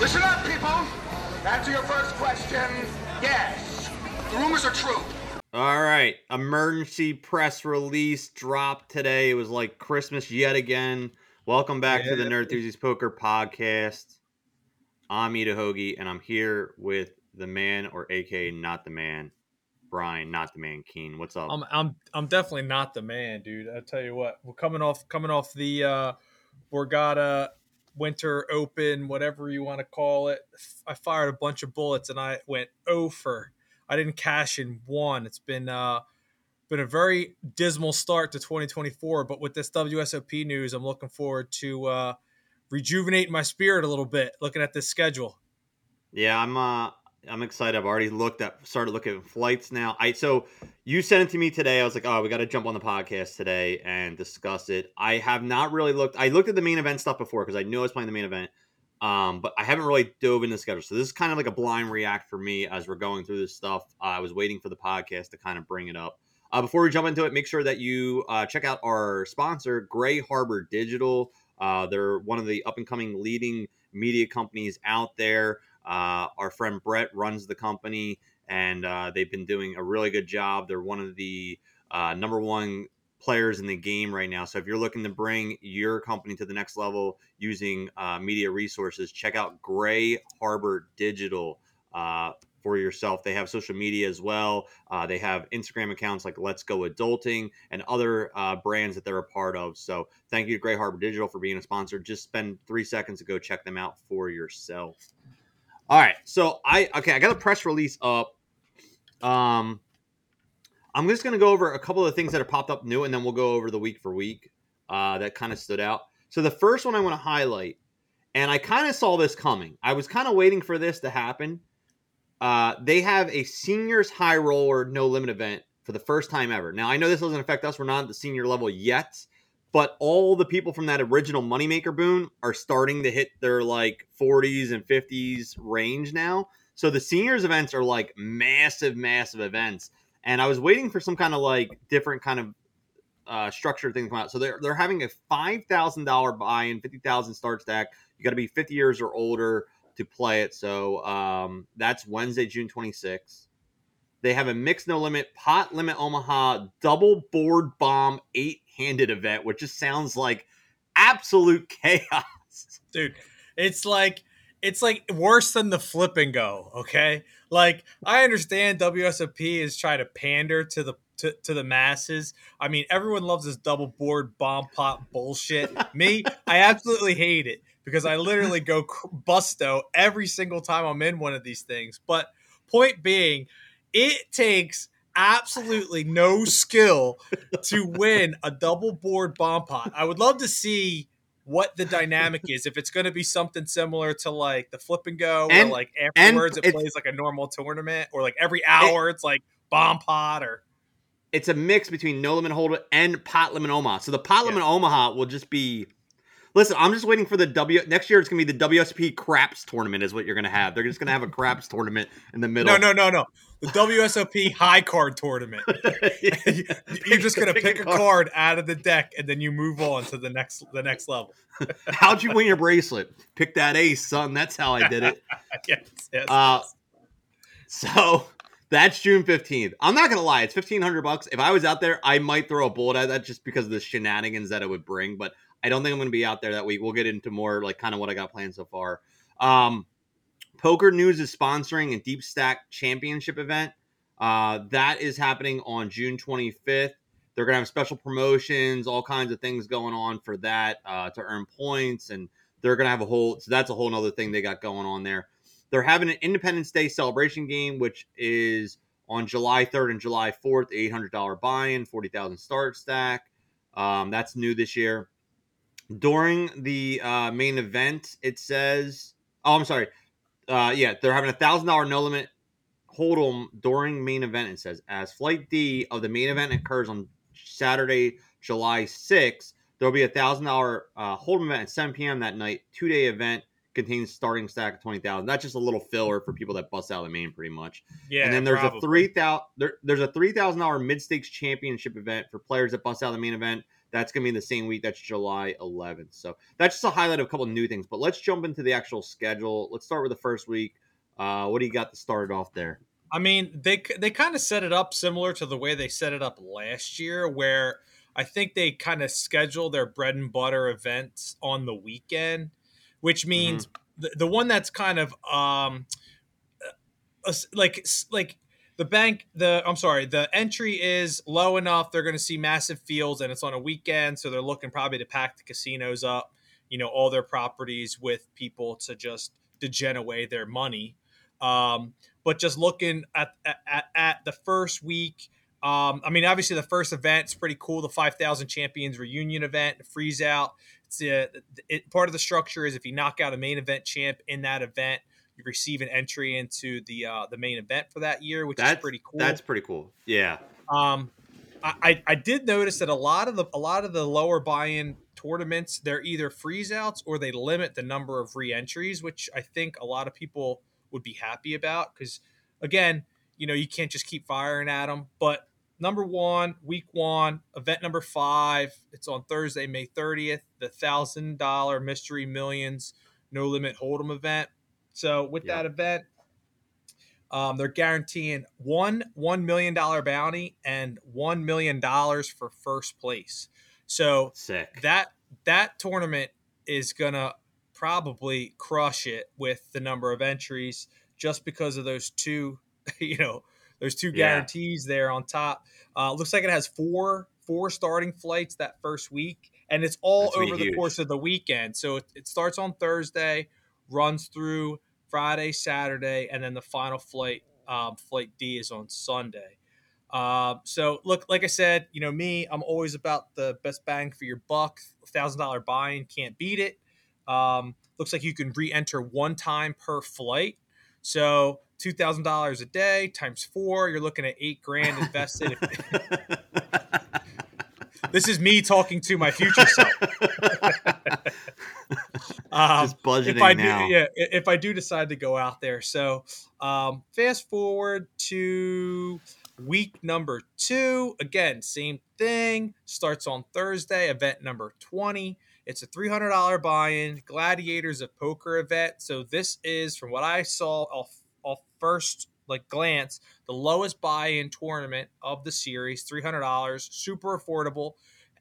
Listen up, people. Answer your first question. Yes. The rumors are true. All right. Emergency press release dropped today. It was like Christmas yet again. Welcome back yeah. to the Nerd Enthusiast Poker Podcast. I'm Ida Hoagie, and I'm here with the man, or AK, not the man, Brian, not the man, Keen. What's up? I'm I'm I'm definitely not the man, dude. I tell you what, we're coming off coming off the uh Borgata Winter Open, whatever you want to call it. I fired a bunch of bullets and I went over. I didn't cash in one. It's been uh been a very dismal start to 2024, but with this WSOP news, I'm looking forward to uh rejuvenating my spirit a little bit looking at this schedule. Yeah, I'm uh I'm excited. I've already looked at started looking at flights now. I so you sent it to me today. I was like, oh, we got to jump on the podcast today and discuss it. I have not really looked. I looked at the main event stuff before because I knew I was playing the main event. Um, but I haven't really dove into the schedule. So this is kind of like a blind react for me as we're going through this stuff. Uh, I was waiting for the podcast to kind of bring it up. Uh, before we jump into it, make sure that you uh, check out our sponsor, Gray Harbor Digital. Uh, they're one of the up and coming leading media companies out there. Uh, our friend Brett runs the company, and uh, they've been doing a really good job. They're one of the uh, number one players in the game right now. So if you're looking to bring your company to the next level using uh, media resources, check out Gray Harbor Digital uh, for yourself. They have social media as well. Uh, they have Instagram accounts like Let's Go Adulting and other brands that they're a part of. So thank you to Gray Harbor Digital for being a sponsor. Just spend three seconds to go check them out for yourself. All right, so I okay, I got a press release up. Um, I'm just gonna go over a couple of things that have popped up new, and then we'll go over the week for week uh, that kind of stood out. So the first one I want to highlight, and I kind of saw this coming. I was kind of waiting for this to happen. Uh, they have a seniors high roller no limit event for the first time ever. Now I know this doesn't affect us; we're not at the senior level yet but all the people from that original moneymaker boon are starting to hit their like 40s and 50s range now. So the seniors events are like massive massive events. And i was waiting for some kind of like different kind of uh, structured thing to come out. So they're, they're having a $5000 buy-in 50000 start stack you got to be 50 years or older to play it. So um, that's wednesday june 26th they have a mixed no limit pot limit Omaha double board bomb eight handed event, which just sounds like absolute chaos. Dude, it's like it's like worse than the flip and go, okay? Like I understand WSOP is trying to pander to the to, to the masses. I mean, everyone loves this double board bomb pop bullshit. Me, I absolutely hate it because I literally go busto every single time I'm in one of these things. But point being, it takes absolutely no skill to win a double board bomb pot. I would love to see what the dynamic is. If it's going to be something similar to like the flip and go, and, or like afterwards it plays like a normal tournament, or like every hour it, it's like bomb pot, or it's a mix between no limit hold'em and pot limit Omaha. So the pot limit yeah. Omaha will just be Listen, I'm just waiting for the W next year. It's gonna be the WSP craps tournament. Is what you're gonna have. They're just gonna have a craps tournament in the middle. No, no, no, no. The WSOP high card tournament. you're just gonna pick, pick a card. card out of the deck, and then you move on to the next the next level. How'd you win your bracelet? Pick that ace, son. That's how I did it. yes, yes, uh, yes. So that's June 15th. I'm not gonna lie, it's 1500 bucks. If I was out there, I might throw a bullet at that just because of the shenanigans that it would bring. But I don't think I'm going to be out there that week. We'll get into more like kind of what I got planned so far. Um, Poker News is sponsoring a Deep Stack Championship event. Uh, that is happening on June 25th. They're going to have special promotions, all kinds of things going on for that uh, to earn points, and they're going to have a whole. So that's a whole other thing they got going on there. They're having an Independence Day celebration game, which is on July 3rd and July 4th. $800 buy-in, 40,000 start stack. Um, that's new this year during the uh, main event, it says, "Oh, I'm sorry. Uh, yeah, they're having a thousand dollar no limit hold'em during main event." It says, as Flight D of the main event occurs on Saturday, July 6th, there will be a thousand dollar uh, hold'em event at 7 p.m. that night. Two day event contains starting stack of 20,000. That's just a little filler for people that bust out of the main pretty much. Yeah. And then there's probably. a 3000 there, there's a $3,000 mid stakes championship event for players that bust out of the main event That's going to be in the same week. That's July 11th. So that's just a highlight of a couple of new things. But let's jump into the actual schedule. Let's start with the first week. Uh, what do you got to start off there? I mean, they they kind of set it up similar to the way they set it up last year, where I think they kind of schedule their bread and butter events on the weekend, which means mm-hmm. the, the one that's kind of um uh, like like the bank the i'm sorry the entry is low enough they're going to see massive fields and it's on a weekend so they're looking probably to pack the casinos up you know all their properties with people to just degen away their money um, but just looking at, at, at the first week um, I mean, obviously the first event is pretty cool. The 5,000 champions reunion event, the freeze out. It's a, it, part of the structure is if you knock out a main event champ in that event, you receive an entry into the uh, the main event for that year, which that's, is pretty cool. That's pretty cool. Yeah. Um, I, I did notice that a lot of the a lot of the lower buy-in tournaments they're either freeze outs or they limit the number of re-entries, which I think a lot of people would be happy about because again, you know, you can't just keep firing at them. But number one, week one, event number five, it's on Thursday, May 30th, the thousand dollar mystery millions no limit hold'em event. So with that event, um, they're guaranteeing one one million dollar bounty and one million dollars for first place. So Sick. that that tournament is gonna probably crush it with the number of entries just because of those two, you know, those two guarantees yeah. there on top. Uh, looks like it has four four starting flights that first week, and it's all That's over the huge. course of the weekend. So it, it starts on Thursday, runs through Friday, Saturday, and then the final flight, um, flight D, is on Sunday. Uh, so look, like I said, you know me, I'm always about the best bang for your buck. Thousand dollar buy-in, can't beat it. Um, looks like you can re-enter one time per flight. So two thousand dollars a day times four, you're looking at eight grand invested. this is me talking to my future self. um, Just budgeting if I now. Do, yeah, if I do decide to go out there. So um, fast forward to week number two. Again, same thing. Starts on Thursday. Event number twenty. It's a $300 buy-in, Gladiators of Poker event. So this is, from what I saw off, off first like glance, the lowest buy-in tournament of the series, $300, super affordable.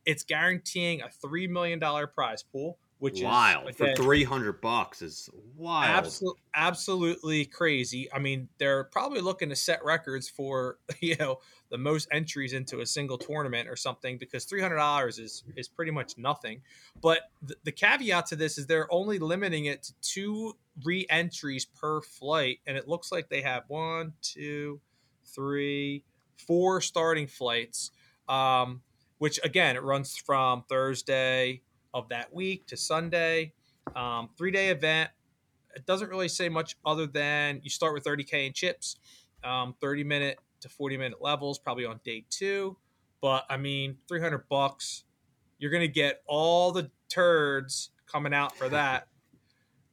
It's guaranteeing a $3 million prize pool which wild. Is for 300 bucks is wild. Absolutely absolutely crazy. I mean they're probably looking to set records for you know the most entries into a single tournament or something because $300 is is pretty much nothing. But the, the caveat to this is they're only limiting it to two re-entries per flight and it looks like they have one two three four starting flights um, which again it runs from thursday of that week to Sunday. Um, three day event. It doesn't really say much other than you start with 30K in chips, um, 30 minute to 40 minute levels, probably on day two. But I mean, 300 bucks, you're going to get all the turds coming out for that.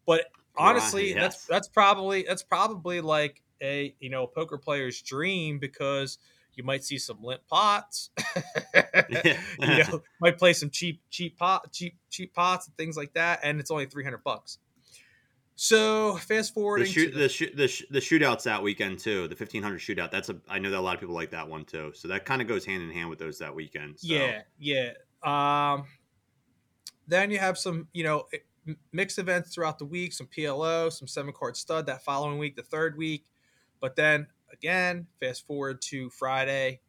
But honestly, yes. that's that's probably that's probably like a you know a poker player's dream because you might see some limp pots. you know, might play some cheap, cheap pot, cheap, cheap pots and things like that, and it's only three hundred bucks. So fast forward the shoot, the, the, shoot, the, sh- the shootouts that weekend too. The fifteen hundred shootout. That's a I know that a lot of people like that one too. So that kind of goes hand in hand with those that weekend. So. Yeah, yeah. Um, then you have some you know mixed events throughout the week. Some PLO, some seven card stud that following week, the third week. But then again. Fast forward to Friday.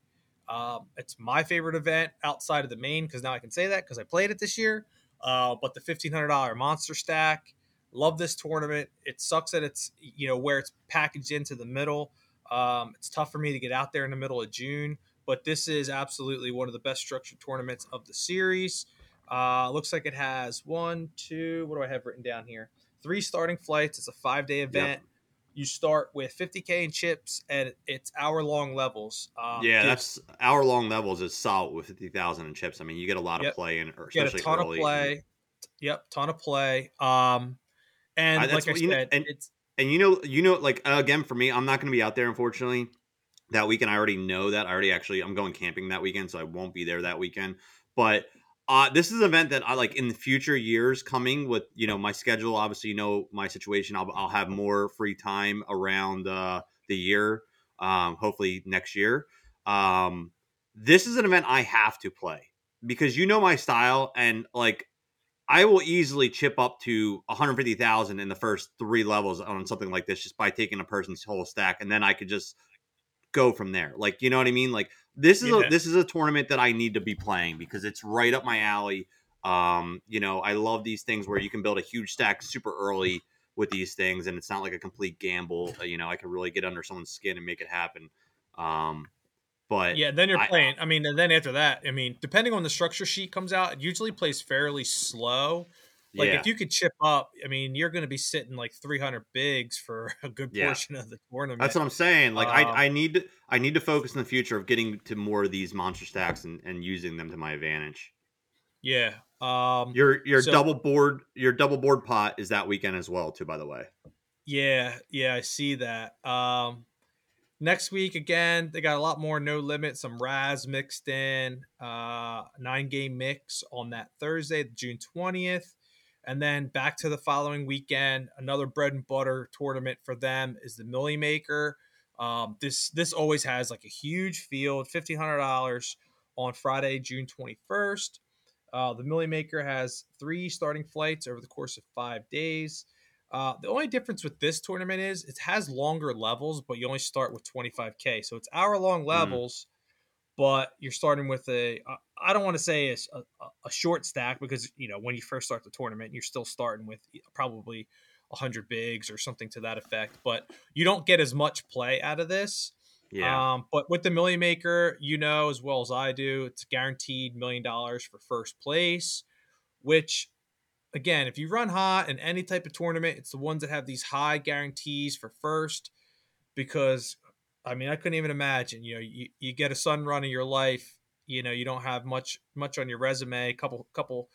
Um, it's my favorite event outside of the main because now I can say that because I played it this year. Uh, but the fifteen hundred dollar monster stack, love this tournament. It sucks that it's you know where it's packaged into the middle. Um, it's tough for me to get out there in the middle of June, but this is absolutely one of the best structured tournaments of the series. Uh, looks like it has one, two. What do I have written down here? Three starting flights. It's a five day event. Yep you start with 50k in chips and it's hour long levels. Um, yeah, that's hour long levels is solid with 50,000 in chips. I mean, you get a lot yep. of play in, or get a ton early. of play. Yep, ton of play. Um, and like I said, know, and, it's and you know, you know, like again for me, I'm not going to be out there unfortunately that weekend. I already know that. I already actually I'm going camping that weekend, so I won't be there that weekend. But uh, this is an event that I like in the future years coming with you know my schedule. Obviously, you know my situation. I'll I'll have more free time around uh, the year. Um, hopefully next year. Um, this is an event I have to play because you know my style and like I will easily chip up to 150,000 in the first three levels on something like this just by taking a person's whole stack and then I could just go from there. Like, you know what I mean? Like this is Yeah. a this is a tournament that I need to be playing because it's right up my alley. Um, you know, I love these things where you can build a huge stack super early with these things and it's not like a complete gamble. Uh, You know, I can really get under someone's skin and make it happen. Um, but Yeah, then you're I- playing. I mean, and then after that, I mean, depending on the structure sheet comes out, it usually plays fairly slow. Like yeah. if you could chip up, I mean, you're going to be sitting like 300 bigs for a good Yeah. portion of the tournament. That's what I'm saying. Like Um, I, I need to, I need to focus in the future of getting to more of these monster stacks and, and using them to my advantage. yeah. Um, Your your So- double board your double board pot is that weekend as well too. By the way, Yeah, yeah, I see that. Um next week again, they got a lot more no limit, some Razz mixed in, uh nine game mix on that Thursday, June 20th. And then back to the following weekend, another bread and butter tournament for them is the Millie Maker. Um, this this always has like a huge field, fifteen hundred dollars on Friday, June twenty first. Uh, the Millie Maker has three starting flights over the course of five days. Uh, the only difference with this tournament is it has longer levels, but you only start with 25k. So it's hour long levels, but you're starting with a. uh, don't want to say a, a, a short stack because you know when you first start the tournament, you're still starting with probably 100 bigs or something to that effect. But you don't get as much play out of this. yeah, Um, but with the Million Maker, you know as well as I do, it's guaranteed million dollars for first place. Which, again, if you run hot in any type of tournament, it's the ones that have these high guarantees for first. Because, I mean, I couldn't even imagine. You know, you, you get a sun run in your life. You know, you don't have much much on your resume. Couple couple,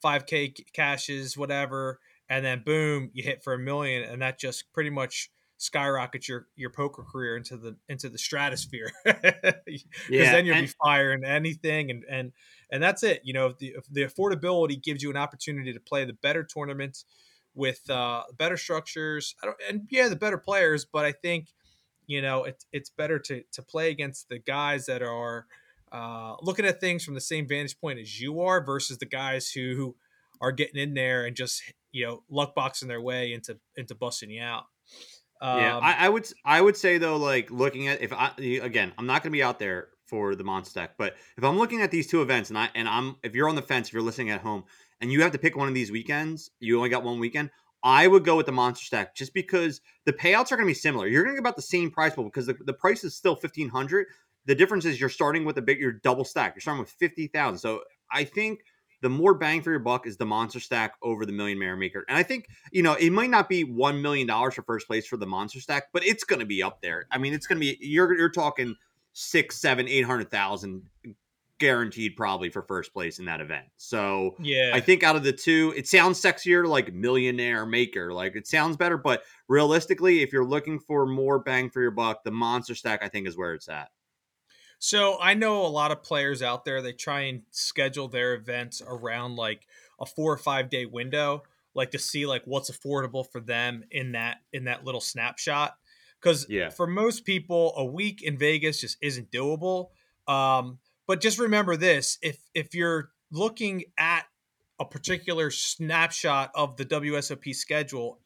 five k cashes, whatever, and then boom, you hit for a million, and that just pretty much skyrockets your your poker career into the into the stratosphere because yeah. then you'll and- be firing anything and and and that's it you know if the, if the affordability gives you an opportunity to play the better tournaments with uh better structures I don't, and yeah the better players but i think you know it's it's better to to play against the guys that are uh looking at things from the same vantage point as you are versus the guys who are getting in there and just you know luck boxing their way into into busting you out yeah, Um, I, I would I would say though, like looking at if I again, I'm not going to be out there for the monster stack, but if I'm looking at these two events and I and I'm if you're on the fence, if you're listening at home and you have to pick one of these weekends, you only got one weekend. I would go with the monster stack just because the payouts are going to be similar. You're going to get about the same price pool because the, the price is still fifteen hundred. The difference is you're starting with a big, you're double stack. You're starting with fifty thousand. So I think the more bang for your buck is the monster stack over the million mare maker. And I think you know it might not be one million dollars for first place for the monster stack, but it's going to be up there. I mean, it's going to be you're you're talking six, seven, eight hundred thousand guaranteed probably for first place in that event. So yeah I think out of the two, it sounds sexier like millionaire maker. Like it sounds better, but realistically, if you're looking for more bang for your buck, the monster stack I think is where it's at. So I know a lot of players out there. They try and schedule their events around like a four or five day window, like to see like what's affordable for them in that in that little snapshot. Because Yeah. for most people, a week in Vegas just isn't doable. Um, but just remember this: if if you're looking at a particular snapshot of the WSOP schedule,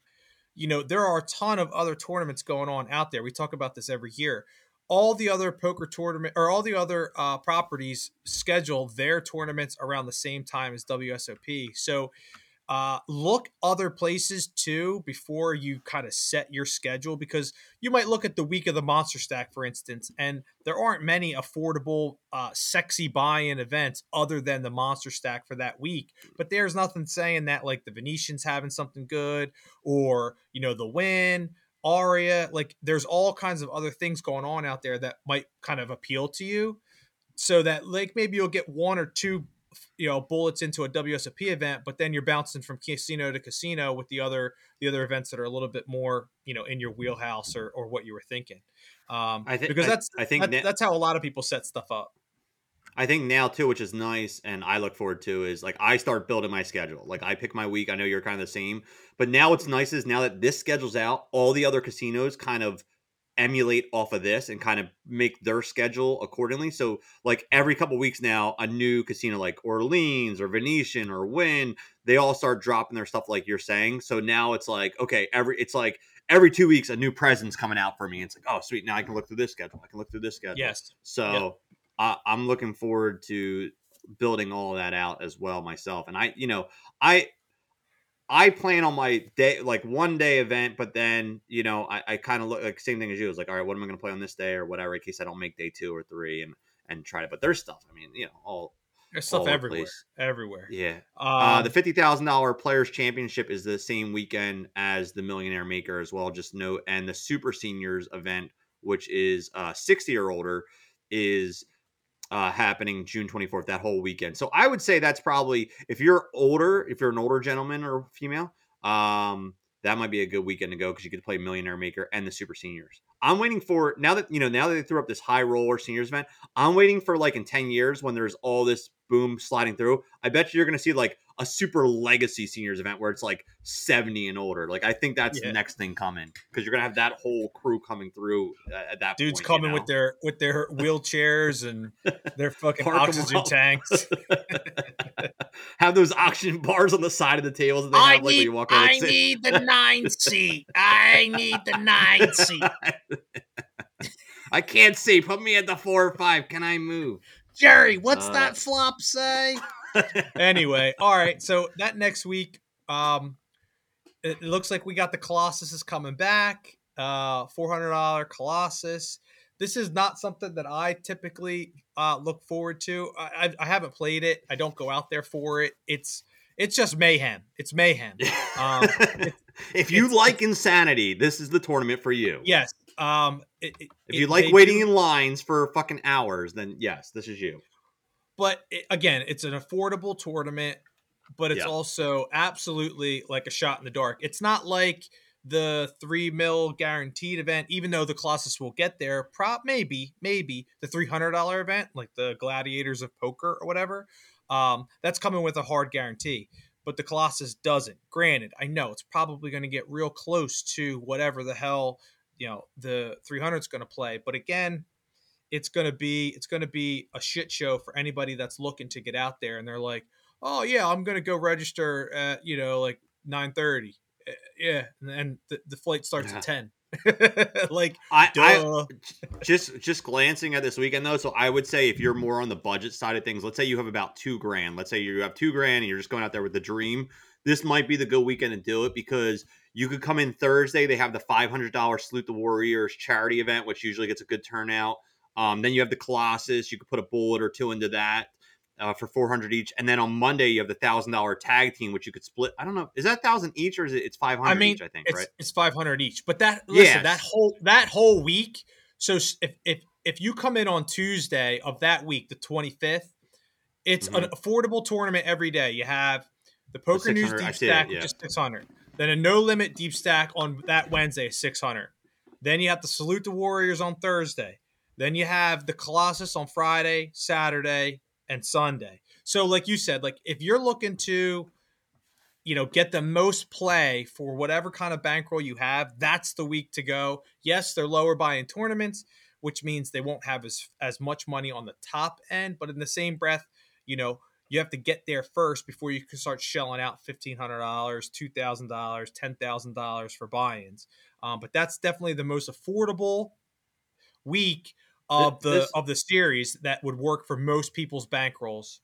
you know there are a ton of other tournaments going on out there. We talk about this every year all the other poker tournament or all the other uh, properties schedule their tournaments around the same time as WSOP. So uh, look other places too before you kind of set your schedule because you might look at the week of the monster stack for instance and there aren't many affordable uh, sexy buy-in events other than the monster stack for that week. But there's nothing saying that like the venetians having something good or you know the Wynn Aria like there's all kinds of other things going on out there that might kind of appeal to you. So that like maybe you'll get one or two you know bullets into a WSOP event, but then you're bouncing from casino to casino with the other the other events that are a little bit more you know in your wheelhouse or, or what you were thinking. Um, I think- because that's I think that- that- that's how a lot of people set stuff up. I think now too, which is nice, and I look forward to is like I start building my schedule. Like I pick my week. I know you're kind of the same, but now what's nice is now that this schedule's out, all the other casinos kind of emulate off of this and kind of make their schedule accordingly. So like every couple weeks now, a new casino like Orleans or Venetian or Wynn, they all start dropping their stuff like you're saying. So now it's like okay, every it's like every two weeks a new presence coming out for me. It's like oh sweet, now I can look through this schedule. I can look through this schedule. Yes. So Yep. I, I'm looking forward to building all that out as well myself. And I, you know, I I plan on my day like one day event, but then you know I, I kind of look like same thing as you. It's like all right, what am I going to play on this day or whatever in case I don't make day two or three and and try to. But there's stuff. I mean, you know, all There's stuff the everywhere. Everywhere. yeah. Um, uh, the fifty thousand dollar Players Championship is the same weekend as the Millionaire Maker as well. Just note, and the Super Seniors event, which is uh, sixty or older, is uh, happening June twenty fourth. That whole weekend. So I would say that's probably if you're older, if you're an older gentleman or female, um, that might be a good weekend to go because you could play Millionaire Maker and the Super Seniors. I'm waiting for now that you know now that they threw up this high roller seniors event. I'm waiting for like in ten years when there's all this boom sliding through. I bet you you're going to see like a super legacy seniors event where it's like 70 and older. Like I think that's Yeah. the next thing coming because you're going to have that whole crew coming through at that dudes point, coming you with their with their wheelchairs and their fucking Park oxygen tanks. have those oxygen bars on the side of the tables that they have like when you walk. I need the nine seat. I need the nine seat. I can't see. Put me at the four or five. Can I move? Jerry, what's Uh, that flop say? anyway, all right. So that next week, um, it looks like we got the Colossus is coming back. Uh, four hundred dollar Colossus. This is not something that I typically uh, look forward to. I, I, I haven't played it. I don't go out there for it. It's it's just mayhem. It's mayhem. Um, if you like insanity, this is the tournament for you. yes. Um, it, it- If you it- like waiting do- in lines for fucking hours, then yes, this is you. but again, it's an affordable tournament, but it's Yeah. also absolutely like a shot in the dark. It's not like the three mil guaranteed event, even though the Colossus will get there. Prop maybe, maybe the three hundred dollar event, like the Gladiators of Poker or whatever. Um, that's coming with a hard guarantee, but the Colossus doesn't. Granted, I know it's probably going to get real close to whatever the hell you know the 300 is going to play, but again, it's going to be it's going to be a shit show for anybody that's looking to get out there and they're like oh yeah i'm going to go register at you know like 9.30 Uh, yeah and the, the flight starts Yeah. at 10 like I, I just just glancing at this weekend though, so I would say if you're more on the budget side of things, let's say you have about two grand. Let's say you have two grand and you're just going out there with the dream. This might be the good weekend to do it because you could come in Thursday. They have the five hundred dollars Salute the Warriors charity event, which usually gets a good turnout. Um, then you have the Colossus. You could put a bullet or two into that uh, for four hundred each, and then on Monday you have the thousand dollar tag team, which you could split. I don't know, is that thousand each or is it? It's five hundred i mean each. I think it's, right. it's 500 each but that listen Yes. that whole that whole week so if if if you come in on tuesday of that week the 25th it's an Mm-hmm. affordable tournament every day you have the poker news deep it, stack yeah. which is 600 then a no limit deep stack on that wednesday 600 then you have to salute the warriors on thursday. Then you have the colossus on friday saturday and sunday. So like you said like if you're looking to you know get the most play for whatever kind of bankroll you have that's the week to go. Yes they're lower buy in tournaments which means they won't have as as much money on the top end but in the same breath you know you have to get there first before you can start shelling out $1500 $2000 $10000 for buy-ins um, but that's definitely the most affordable week of the This- of the series that would work for most people's bankrolls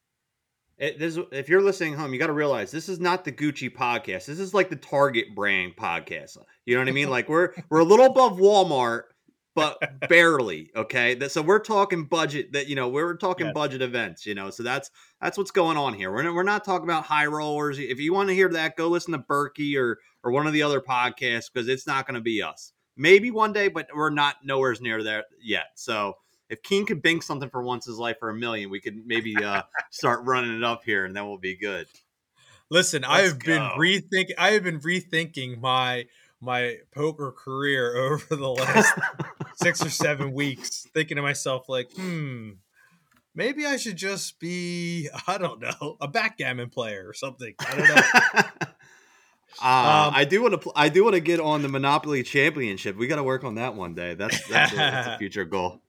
It, this, if you're listening home, you got to realize this is not the Gucci podcast. This is like the Target brand podcast. You know what I mean? like we're we're a little above Walmart, but barely. Okay, That- so we're talking budget. That you know we're talking Yes. budget events. You know, so that's that's what's going on here. We're not, we're not talking about high rollers. If you want to hear that, go listen to Berkey or or one of the other podcasts because it's not going to be us. Maybe one day, but we're not nowhere near there yet. So if Keen could bink something for once in his life for a million, we could maybe uh, start running it up here, and then we'll be good. Listen, I Let's have been rethinking. I have been rethinking my my poker career over the last six or seven weeks, thinking to myself like, hmm, maybe I should just be, I don't know, a backgammon player or something. I don't know. Uh, Um, I do want to. Pl- I do want to get on the Monopoly Championship. We got to work on that one day. That's that's, a, that's a future goal.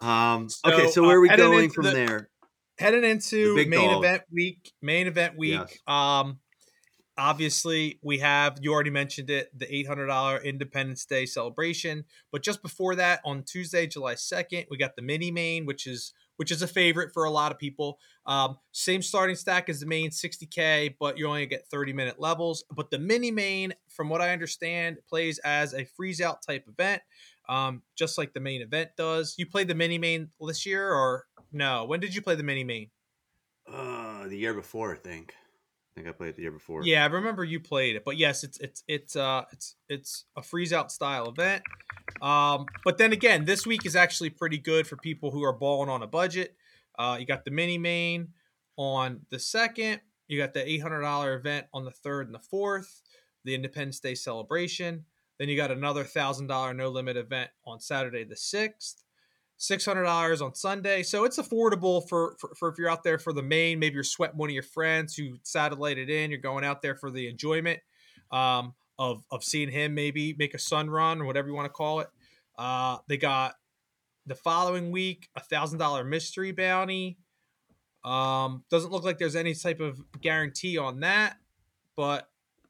Um, okay, So, so where uh, are we heading going from the- there? Heading into big main event week, main event week. Yes. Um, obviously we have you already mentioned it, the eight hundred dollar Independence Day celebration. But just before that, on Tuesday, July second, we got the mini main, which is which is a favorite for a lot of people. Um, same starting stack as the main, 60k, but you only get 30 minute levels. But the mini main, from what I understand, plays as a freeze out type event, um, just like the main event does. You played the mini main this year, or no? When did you play the mini main? Uh, the year before, I think. I think I played it the year before. Yeah, I remember you played it, but yes, it's it's it's uh it's it's a freeze out style event. Um, but then again, this week is actually pretty good for people who are balling on a budget. Uh, you got the mini main on the second. You got the eight hundred dollar event on the third and the fourth. The Independence Day celebration. Then you got another thousand dollar no limit event on Saturday the sixth. Six hundred dollars on Sunday, so it's affordable for, for for if you're out there for the main. Maybe you're sweating one of your friends who satellited in. You're going out there for the enjoyment um, of of seeing him maybe make a sun run or whatever you want to call it. Uh, they got the following week a thousand dollar mystery bounty. Um, doesn't look like there's any type of guarantee on that, but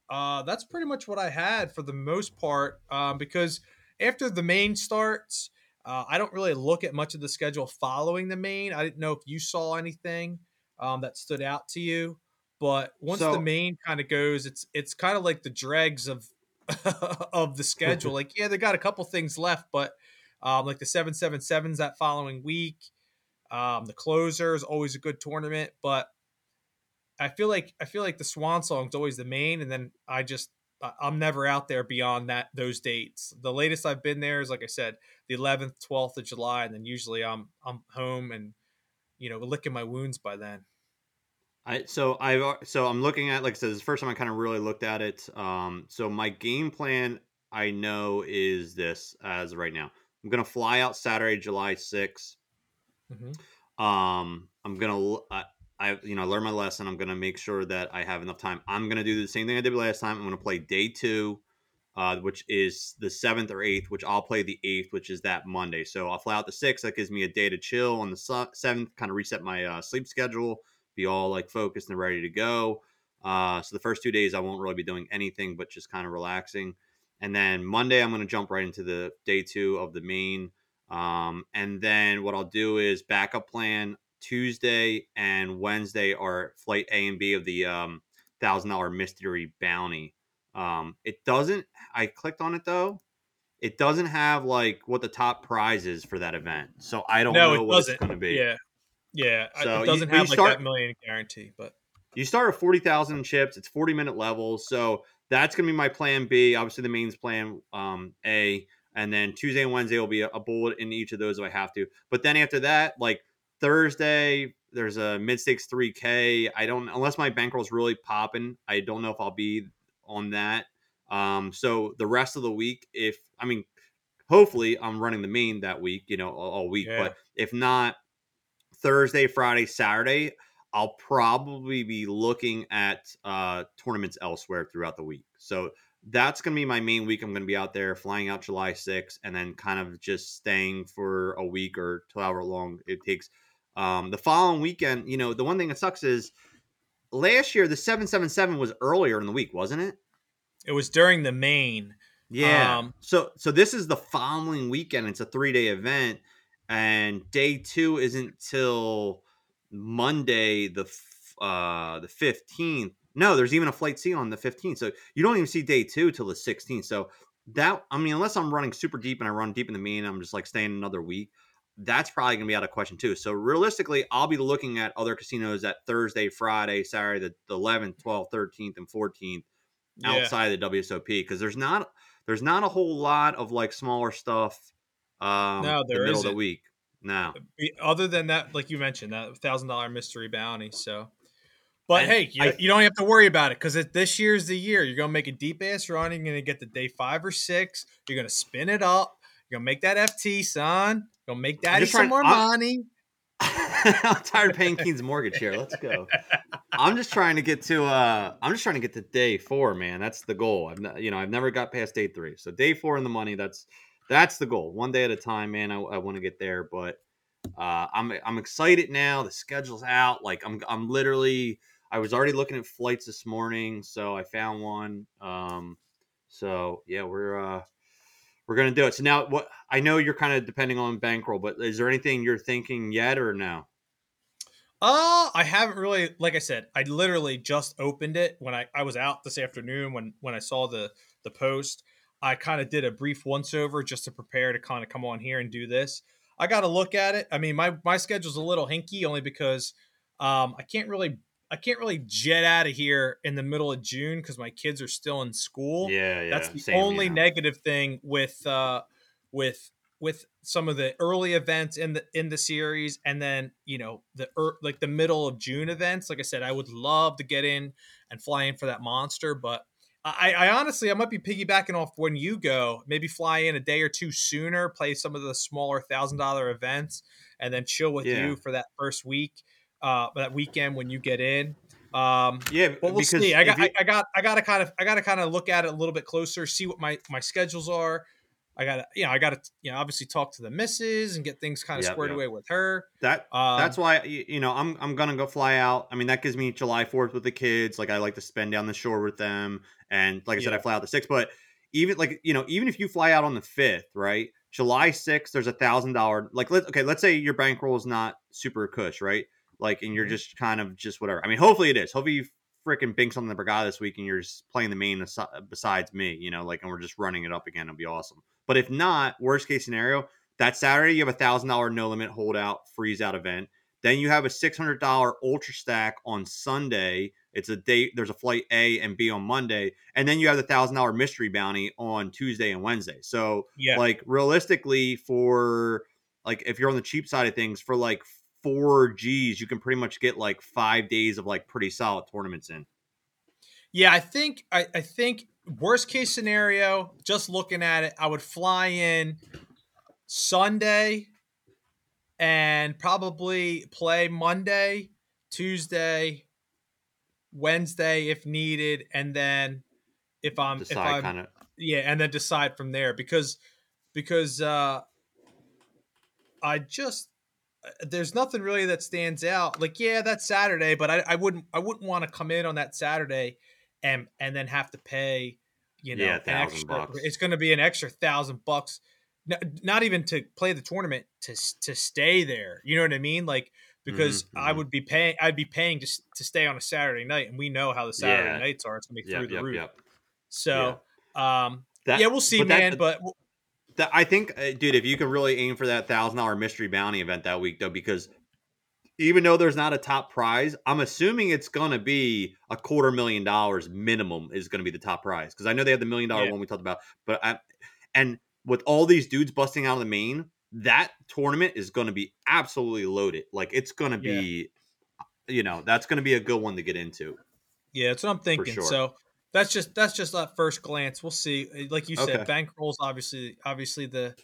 uh, that's pretty much what I had for the most part. Um, because after the main starts, uh, I don't really look at much of the schedule following the main. I didn't know if you saw anything um, that stood out to you, but once So- the main kind of goes, it's it's kind of like the dregs of of the schedule. like, yeah, they got a couple things left, but um, like the seven seven sevens that following week, um, the closer is always a good tournament, but I feel like I feel like the Swan song is always the main, and then I just I'm never out there beyond that those dates. The latest I've been there is like I said, the 11th, 12th of July, and then usually I'm I'm home and you know licking my wounds by then. I so I so I'm looking at like I said, this is the first time I kind of really looked at it. Um, so my game plan I know is this as right now. I'm gonna fly out Saturday, July 6th. Mhm. Um, I'm gonna I, I you know learn my lesson. I'm gonna make sure that I have enough time. I'm gonna do the same thing I did last time. I'm gonna play day two, uh, which is the seventh or eighth, which I'll play the eighth, which is that Monday. So I'll fly out the sixth. That gives me a day to chill on the se- seventh, kind of reset my uh, sleep schedule, be all like focused and ready to go. Uh, so the first two days I won't really be doing anything but just kind of relaxing. And then Monday I'm going to jump right into the day two of the main. Um, and then what I'll do is backup plan Tuesday and Wednesday are flight A and B of the um, thousand dollar mystery bounty. Um, it doesn't. I clicked on it though. It doesn't have like what the top prize is for that event, so I don't No, know it what doesn't. it's going to be. Yeah, yeah. So it doesn't you have like start- that million guarantee, but You start at forty thousand chips. It's forty minute levels, so that's gonna be my plan B. Obviously, the mains plan um, A, and then Tuesday and Wednesday will be a, a bullet in each of those if I have to. But then after that, like Thursday, there's a mid stakes three K. I don't unless my bankroll's really popping. I don't know if I'll be on that. Um, so the rest of the week, if I mean, hopefully I'm running the main that week, you know, all, all week. Yeah. But if not, Thursday, Friday, Saturday, I'll probably be looking at uh, tournaments elsewhere throughout the week. So that's going to be my main week. I'm going to be out there flying out July 6th and then kind of just staying for a week or however long it takes. Um, the following weekend, you know, the one thing that sucks is last year the 777 was earlier in the week, wasn't it? it was during the main. Yeah. Um, so so this is the following weekend. It's a three day event, and day two isn't till Monday the uh the fifteenth. No, there's even a flight C on the fifteenth. So you don't even see day two till the sixteenth. So that I mean, unless I'm running super deep and I run deep in the main, I'm just like staying another week. That's probably gonna be out of question too. So realistically, I'll be looking at other casinos at Thursday, Friday, Saturday, the 11th, 12th, 13th, and 14th yeah. outside of the WSOP because there's not there's not a whole lot of like smaller stuff um No, the there middle of the week. No. Other than that, like you mentioned, that thousand dollar mystery bounty. So, but And hey, you, I- you don't have to worry about it because this year's the year. You're gonna make a deep ass run. You're gonna get the day five or six. You're gonna spin it up. You're gonna make that FT, son. Gonna make daddy some trying- more I'm- money. I'm tired of paying Keen's mortgage here. Let's go. I'm just trying to get to uh I'm just trying to get to day four, man. That's the goal. I've not, you know, I've never got past day three. So day four in the money, that's that's the goal. One day at a time, man. I, I want to get there, but uh I'm I'm excited now. The schedule's out. Like I'm I'm literally I was already looking at flights this morning, so I found one. Um so yeah, we're uh we're gonna do it. So now, what I know you're kind of depending on bankroll, but is there anything you're thinking yet or no? Uh, I haven't really. Like I said, I literally just opened it when I I was out this afternoon when when I saw the the post. I kind of did a brief once over just to prepare to kind of come on here and do this. I got to look at it. I mean, my my schedule's a little hinky only because um, I can't really I can't really jet out of here in the middle of June because my kids are still in school. Yeah, yeah. That's the same, only yeah. negative thing with uh, with with some of the early events in the in the series, and then you know the er, like the middle of June events. Like I said, I would love to get in and fly in for that monster, but. I, I honestly, I might be piggybacking off when you go. Maybe fly in a day or two sooner, play some of the smaller thousand dollar events, and then chill with Yeah. you for that first week, uh, that weekend when you get in. Um, Yeah, but we'll see. I got, you- I, I got, I got to kind of, I got to kind of look at it a little bit closer, see what my my schedules are. I got to, you know, I got to, you know, obviously talk to the missus and get things kind of Yep, squared yep. away with her. that Um, that's why you know I'm I'm gonna go fly out. I mean that gives me July Fourth with the kids. Like I like to spend down the shore with them, and like I said, I fly out the sixth. But even like you know even if you fly out on the fifth, right? July sixth, there's a thousand dollar like let okay. Let's say your bankroll is not super cush, right? Like and you're Mhm. just kind of just whatever. I mean, hopefully it is. Hopefully you freaking binks on the Borgata this week and you're just playing the main asi- besides me, you know, like and we're just running it up again. It'll be awesome. But if not, worst case scenario, that Saturday you have a thousand dollar no limit hold'em freeze out event. Then you have a six hundred dollar ultra stack on Sunday. It's a date. There's a flight A and B on Monday, and then you have the thousand dollar mystery bounty on Tuesday and Wednesday. So Yeah, like realistically, for like if you're on the cheap side of things, for like four G's, you can pretty much get like five days of like pretty solid tournaments in. yeah. I think, I, I think worst case scenario, just looking at it, I would fly in Sunday and probably play Monday, Tuesday, Wednesday if needed, and then if I'm if I'm kind of. yeah, and then decide from there because because uh I just there's nothing really that stands out. Like yeah, that's Saturday, but I, I wouldn't I wouldn't want to come in on that Saturday and and then have to pay you know Yeah, extra. bucks. It's going to be an extra thousand bucks. Not even to play the tournament to to stay there. You know what I mean? Like because Mhm, I mhm. would be paying I'd be paying just to stay on a Saturday night, and we know how the Saturday Yeah. nights are. It's gonna be through Yep, the yep, roof. yep. So, um, That, yeah, we'll see, but that- man. but That, I think, uh, dude, if you can really aim for that thousand dollar mystery bounty event that week, though, because even though there's not a top prize, I'm assuming it's gonna be a quarter million dollars minimum is gonna be the top prize because I know they had the million dollar Yeah. one we talked about, but I, and with all these dudes busting out of the main, that tournament is gonna be absolutely loaded. Like it's gonna Yeah. be, you know, that's gonna be a good one to get into. yeah, that's what I'm thinking. sure. So that's just that's just at first glance. We'll see. Uh, Like you said, Okay. bankroll's obviously obviously the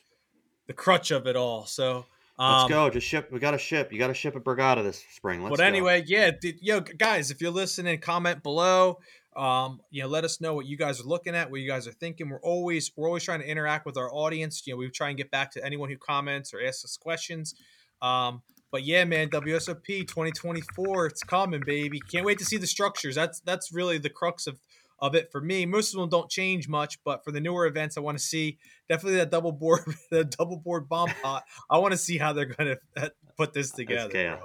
the crutch of it all. So Let's um, go. Just ship. We got to ship. You got to ship a Borgata this spring. Let's but go. anyway, yeah, did, yo, guys, if you're listening, comment below. Um, you know, let us know what you guys are looking at, what you guys are thinking. We're always we're always trying to interact with our audience. You know, we try and get back to anyone who comments or asks us questions. Um, but yeah, man, WSOP 2024, it's coming, baby. Can't wait to see the structures. That's that's really the crux of of it for me. Most of them don't change much, but for the newer events, I want to see definitely that double board, the double board bomb pot. I want to see how they're going to put this together.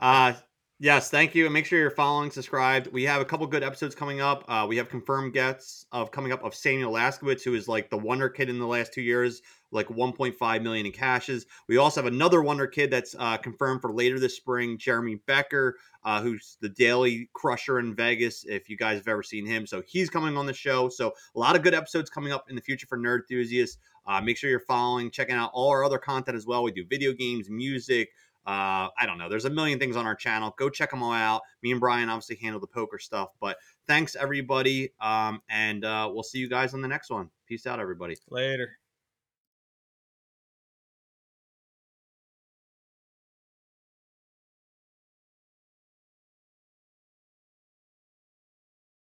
uh yes thank you and make sure you're following subscribed we have a couple good episodes coming up uh we have confirmed guests of coming up of samuel laskowitz who is like the wonder kid in the last two years like 1.5 million in cashes we also have another wonder kid that's uh confirmed for later this spring jeremy becker uh who's the daily crusher in vegas if you guys have ever seen him so he's coming on the show so a lot of good episodes coming up in the future for nerd enthusiasts uh, make sure you're following checking out all our other content as well we do video games music uh, I don't know. There's a million things on our channel. Go check them all out. Me and Brian obviously handle the poker stuff, but thanks everybody. Um, and uh, we'll see you guys on the next one. Peace out, everybody. Later.